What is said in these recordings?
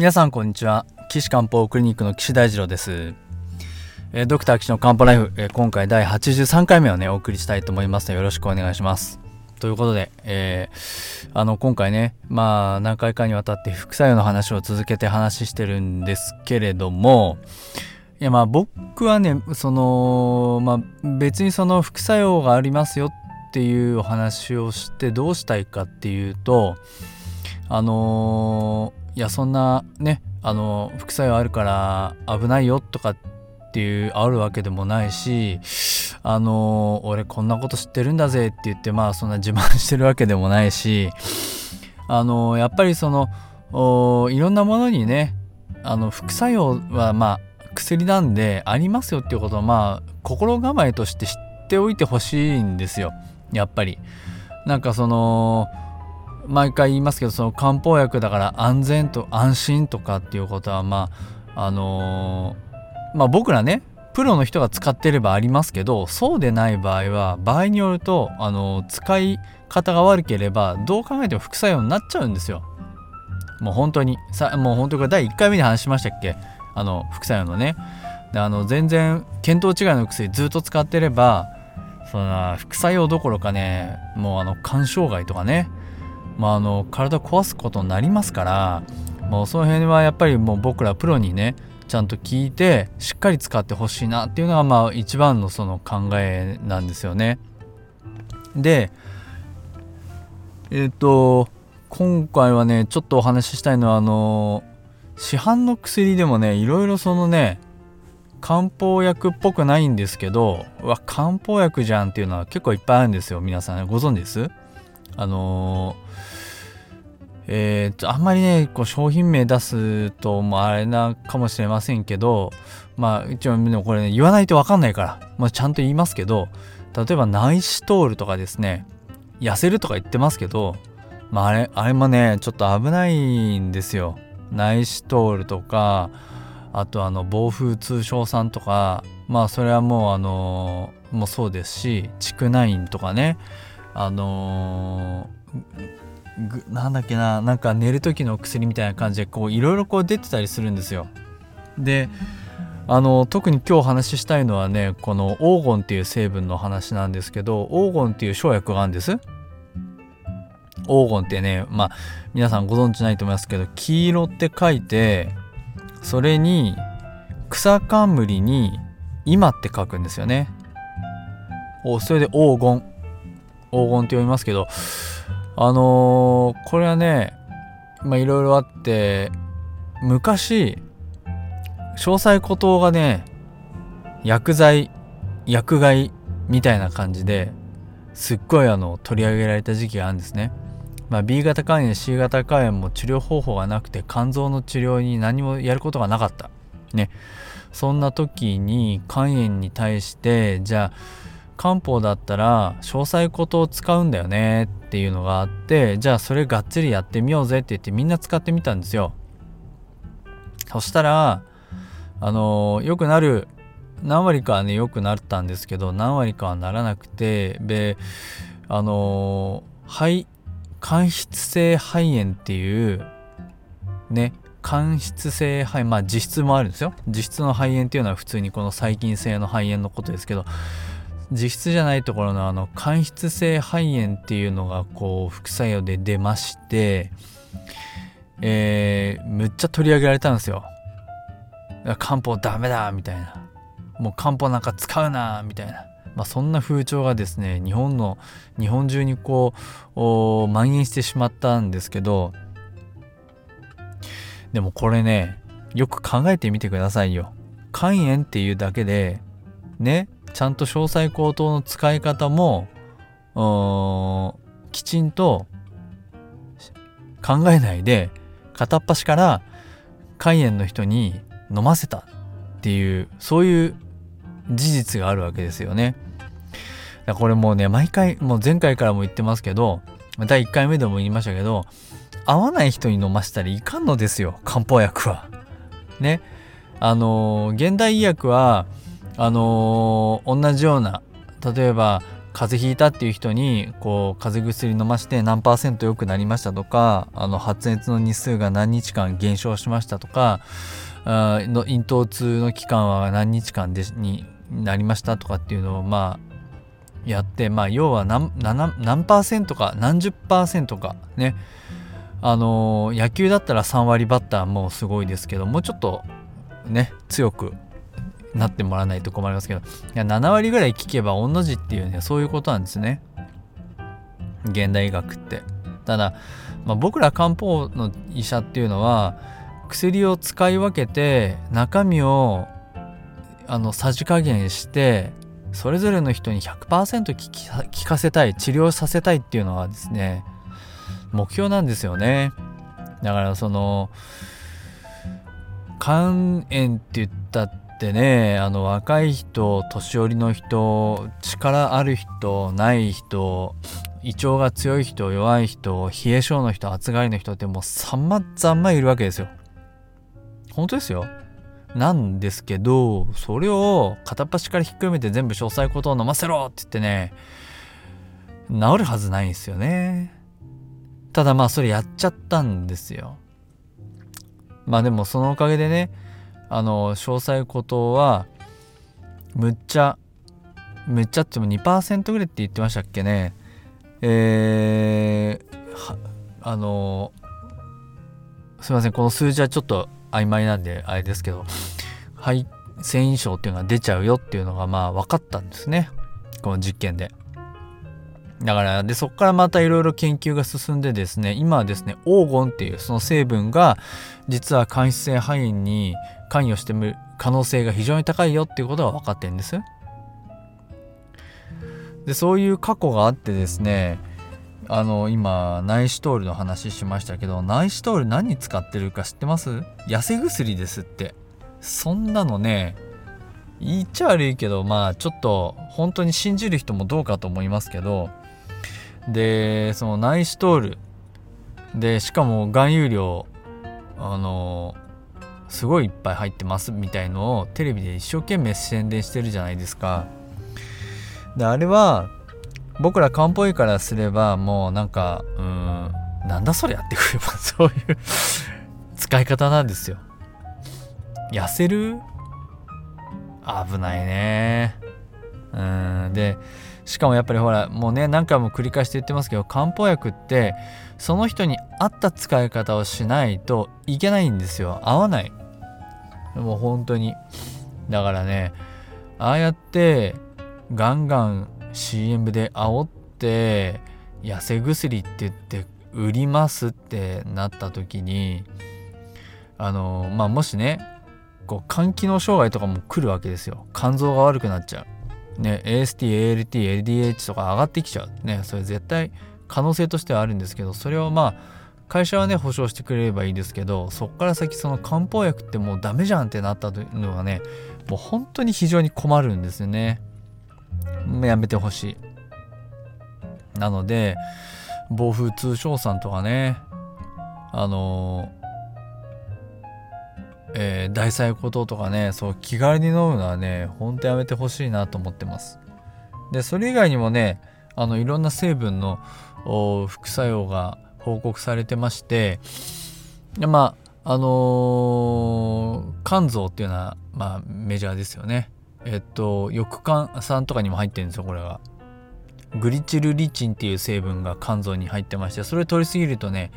皆さんこんにちは。岸漢方クリニックの岸大二郎です、えー、ドクター岸の漢方ライフ、えー、今回第83回目をねお送りしたいと思いますのでよろしくお願いします。ということで、えー、あの今回ねまあ何回かにわたって副作用の話を続けて話してるんですけれどもいやまあ僕はねそのまあ別にその副作用がありますよっていうお話をしてどうしたいかっていうとあのいやそんなねあの副作用あるから危ないよとかっていうあるわけでもないしあの俺こんなこと知ってるんだぜって言ってまあそんな自慢してるわけでもないしあのやっぱりそのいろんなものにねあの副作用はまあ薬なんでありますよっていうことをまあ心構えとして知っておいてほしいんですよやっぱり。なんかその毎回言いますけどその漢方薬だから安全と安心とかっていうことはまああのー、まあ僕らねプロの人が使ってればありますけどそうでない場合は場合によると、あの、使い方が悪ければどう考えても副作用になっちゃうんですよ。もう本当にさもう本当これ第1回目で話しましたっけ？あの副作用のねであの全然見当違いの薬ずっと使ってればその副作用どころかねもうあの肝障害とかねまあ、あの体壊すことになりますからもうその辺はやっぱりもう僕らプロにねちゃんと聞いてしっかり使ってほしいなっていうのがまあ一番のその考えなんですよね。でえっ、ー、と今回はねちょっとお話ししたいのはあの市販の薬でもねいろいろそのね漢方薬っぽくないんですけどうわ漢方薬じゃんっていうのは結構いっぱいあるんですよ皆さんご存知です？あのえー、あんまりねこう商品名出すともあれなかもしれませんけどまあ一応でもこれ、ね、言わないと分かんないから、まあ、ちゃんと言いますけど例えばナイシトールとかですね痩せるとか言ってますけど、まあ、あれあれもねちょっと危ないんですよ。ナイシトールとかあとあの暴風通商酸とかまあそれはもうあのもうそうですし蓄内ンとかねあのー、なんだっけななんか寝る時の薬みたいな感じでこういろいろこう出てたりするんですよ。であの特に今日お話ししたいのはねこの黄金っていう成分の話なんですけど黄金っていう生薬があるんです。黄金ってねまあ皆さんご存知ないと思いますけど黄色って書いてそれに草冠に今って書くんですよね。おそれで黄金。黄金って読みますけどあのー、これはねまあいろいろあって昔詳細孤島がね薬剤薬害みたいな感じですっごいあの取り上げられた時期があるんですね。まあ、B 型肝炎 C 型肝炎も治療方法がなくて肝臓の治療に何もやることがなかった。ね。そんな時に肝炎に対してじゃあ漢方だったら詳細事を使うんだよねっていうのがあってじゃあそれがっつりやってみようぜって言ってみんな使ってみたんですよ。そしたらあの良くなる何割かはね良くなったんですけど何割かはならなくてであの肺間質性肺炎っていうね間質性肺まあ実質もあるんですよ。実質の肺炎っていうのは普通にこの細菌性の肺炎のことですけど実質じゃないところのあの間質性肺炎っていうのがこう副作用で出ましてえー、むっちゃ取り上げられたんですよ。漢方ダメだみたいな。もう漢方なんか使うなみたいな。まあ、そんな風潮がですね日本の日本中にこう蔓延してしまったんですけどでもこれねよく考えてみてくださいよ。肝炎っていうだけでねちゃんと詳細口頭の使い方もきちんと考えないで片っ端から肝炎の人に飲ませたっていうそういう事実があるわけですよね。これもうね毎回もう前回からも言ってますけど第1回目でも言いましたけど合わない人に飲ませたらいかんのですよ漢方薬は。ねあの現代医薬はあのー、同じような例えば風邪ひいたっていう人にこう風邪薬飲まして何パーセント良くなりましたとかあの発熱の日数が何日間減少しましたとかあの咽頭痛の期間は何日間でになりましたとかっていうのをまあやってまあ要は何何パーセントか何十パーセントかね。あのー、野球だったら3割バッターもすごいですけどもうちょっとね強くなってもらわないと困りますけどいや7割ぐらい聞けば同じっていうねそういうことなんですね。現代医学って。ただ、まあ、僕ら漢方の医者っていうのは薬を使い分けて中身をあのさじ加減してそれぞれの人に100%聞かせたい治療させたいっていうのはですね目標なんですよね。だからその肝炎って言ったってねあの若い人年寄りの人力ある人ない人胃腸が強い人弱い人冷え性の人暑がりの人ってもうさまざまいるわけですよ。本当ですよ。なんですけどそれを片っ端からひっくるめて全部詳細ことを飲ませろって言ってね治るはずないんですよね。ただまあそれやっちゃったんですよ。まあでもそのおかげでねあの詳細ことはむっちゃむっちゃっても2%ぐらいって言ってましたっけねえー、あのすいませんこの数字はちょっと曖昧なんであれですけど肺繊維症っていうのが出ちゃうよっていうのがまあ分かったんですねこの実験で。だからでそこからまたいろいろ研究が進んでですね今はですね黄金っていうその成分が実は間質性肺炎に関与してる可能性が非常に高いよっていうことが分かってるんです。でそういう過去があってですねあの今ナイシトールの話しましたけどナイシトール何に使ってるか知ってます？痩せ薬ですって。そんなのね言っちゃ悪いけどまあちょっと本当に信じる人もどうかと思いますけどでそのナイシトール。でしかも含有量あのすごいいっぱい入ってますみたいのをテレビで一生懸命宣伝してるじゃないですか。であれは僕ら漢方医からすればもうなんかうんなんだそれやってくれば そういう使い方なんですよ。痩せる？危ないね。うんでしかもやっぱりほらもうね何回も繰り返して言ってますけど漢方薬ってその人に合った使い方をしないといけないんですよ。合わない。もう本当に。だからねああやってガンガン CM で煽って痩せ薬って言って売りますってなった時にあのまあもしねこう肝機能障害とかも来るわけですよ。肝臓が悪くなっちゃう。ね AST、ALT、LDH とか上がってきちゃう。ねそれ絶対可能性としてはあるんですけどそれをまあ会社はね保証してくれればいいですけどそっから先その漢方薬ってもうダメじゃんってなったというのがねもう本当に非常に困るんですよねやめてほしい。なので、暴風通商さんとかね、あのえー、大細こととかね、そう気軽に飲むのはね、ほんとやめてほしいなと思ってます。で、それ以外にもね、あのいろんな成分の副作用が報告されてまして、でまああのー、肝臓っていうのはまあメジャーですよね。えっと翼肝酸とかにも入ってるんですよこれがグリチルリチンっていう成分が肝臓に入ってましてそれを取りすぎるとね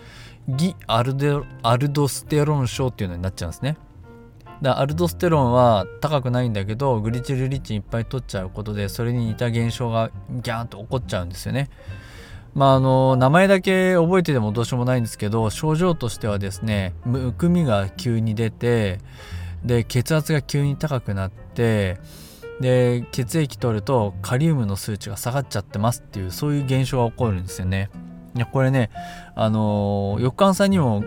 ギアルデアルドステロン症っていうのになっちゃうんですね。だアルドステロンは高くないんだけどグリチルリチンいっぱい取っちゃうことでそれに似た現象がギャーンと起こっちゃうんですよね。まああの名前だけ覚えててもどうしようもないんですけど症状としてはですねむくみが急に出てで血圧が急に高くなってで血液取るとカリウムの数値が下がっちゃってますっていうそういう現象が起こるんですよね。いやこれねあの翼管酸にも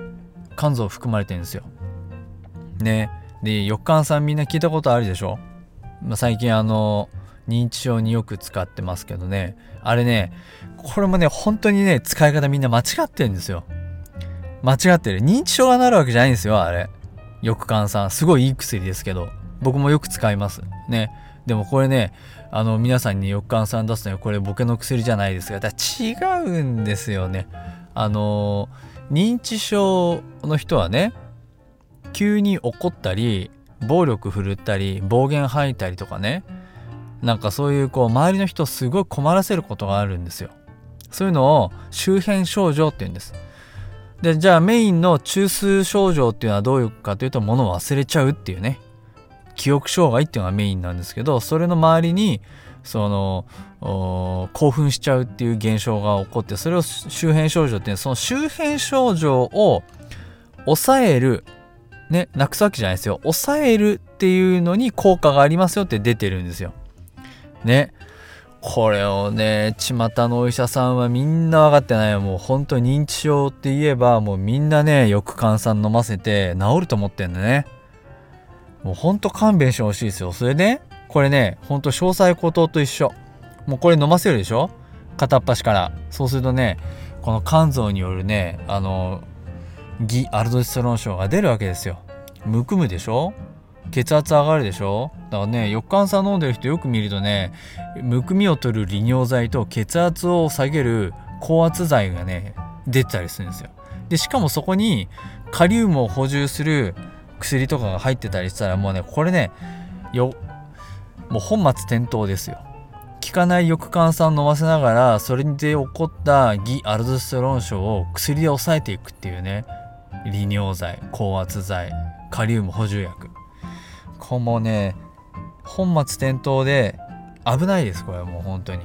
肝臓含まれてるんですよ。ね。で翼管酸みんな聞いたことあるでしょ、まあ、最近あの認知症によく使ってますけどね。あれねこれもね本当にね使い方みんな間違ってるんですよ。間違ってる。認知症がなるわけじゃないんですよあれ。翼管酸すごいいい薬ですけど。僕もよく使います。ね。でもこれねあの皆さんに翼管酸出すのはこれボケの薬じゃないですがだ違うんですよね。あの認知症の人はね急に怒ったり暴力振るったり暴言吐いたりとかねなんかそういうこう周りの人をすごい困らせることがあるんですよ。そういうのを周辺症状って言うんです。でじゃあメインの中枢症状っていうのはどういうかというと物を忘れちゃうっていうね。記憶障害っていうのがメインなんですけどそれの周りにその興奮しちゃうっていう現象が起こってそれを周辺症状っていうその周辺症状を抑えるねなくすわけじゃないですよ。抑えるっていうのに効果がありますよって出てるんですよ。ねこれをね巷のお医者さんはみんな分かってないもう本当認知症って言えばもうみんなねよく換算飲ませて治ると思ってんだねもうほんと勘弁してほしいですよ。それで、これね、ほんと詳細孤島と一緒。もうこれ飲ませるでしょ？片っ端から。そうするとね、この肝臓によるね、あの、ギアルドステロン症が出るわけですよ。むくむでしょ？血圧上がるでしょ？だからね、翼管酸飲んでる人よく見るとね、むくみを取る利尿剤と血圧を下げる高圧剤がね、出てたりするんですよ。で、しかもそこにカリウムを補充する薬とかが入ってたりしたらもうねこれねよもう本末転倒ですよ。効かない翼管酸飲ませながらそれで起こったギアルドステロン症を薬で抑えていくっていうね利尿剤高圧剤カリウム補充薬。こもね本末転倒で危ないですこれもう本当に。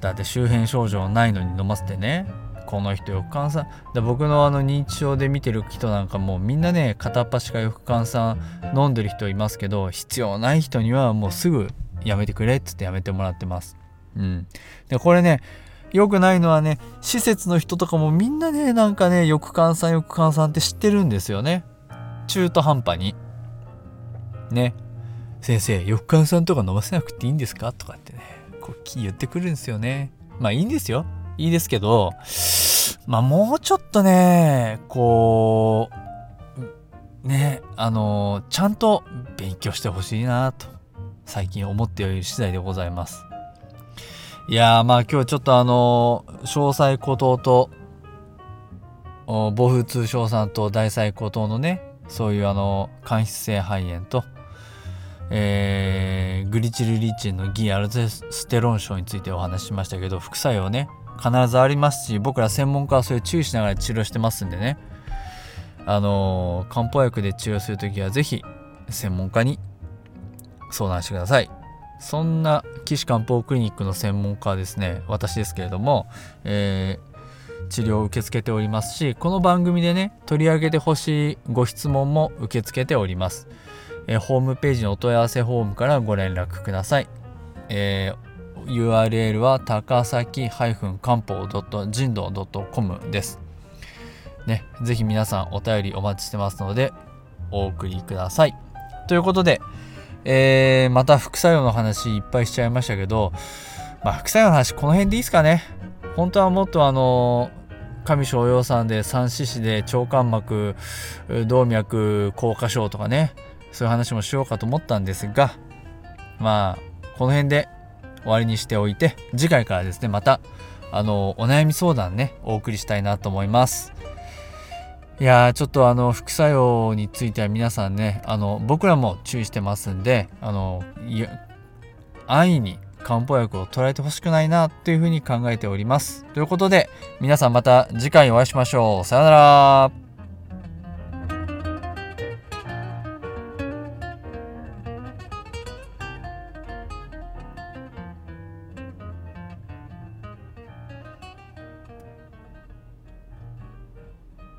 だって周辺症状ないのに飲ませてねこの人翼患さんで僕のあの認知症で見てる人なんかもうみんなね片っ端から翼患さん飲んでる人いますけど必要ない人にはもうすぐやめてくれっつってやめてもらってます。うん。でこれね良くないのはね施設の人とかもみんなねなんかね翼患さん翼患さんって知ってるんですよね。中途半端にね先生翼患さんとか飲ませなくていいんですか？とかってねこう言ってくるんですよね。まあいいんですよ。いいですけどまあもうちょっとね、こう、ね、あの、ちゃんと勉強してほしいなと、最近思っている次第でございます。いやーまあ今日ちょっとあの、詳細孤島と、暴風通商さんと大細孤島のね、そういうあの、間質性肺炎と、えー、グリチルリチンのギアルゼステロン症についてお話ししましたけど副作用ね必ずありますし僕ら専門家はそれを注意しながら治療してますんでね。あの漢方薬で治療する時は是非専門家に相談してください。そんな岸漢方クリニックの専門家はですね私ですけれども、えー、治療を受け付けておりますしこの番組でね取り上げてほしいご質問も受け付けております、えー、ホームページのお問い合わせフォームからご連絡ください、えー URL は高崎漢方人道 .com です。ね、ぜひ皆さんお便りお待ちしてますのでお送りください。ということで、えー、また副作用の話いっぱいしちゃいましたけど、まあ、副作用の話この辺でいいですかね。本当はもっとあの上昇陽さんで三四子で腸間膜動脈硬化症とかねそういう話もしようかと思ったんですがまあこの辺で終わりにしておいて次回からですねまたあのお悩み相談ねお送りしたいなと思います。いやちょっとあの副作用については皆さんねあの僕らも注意してますんであのいや安易に漢方薬を捉えてほしくないなというふうに考えております。ということで皆さんまた次回お会いしましょう。さようなら。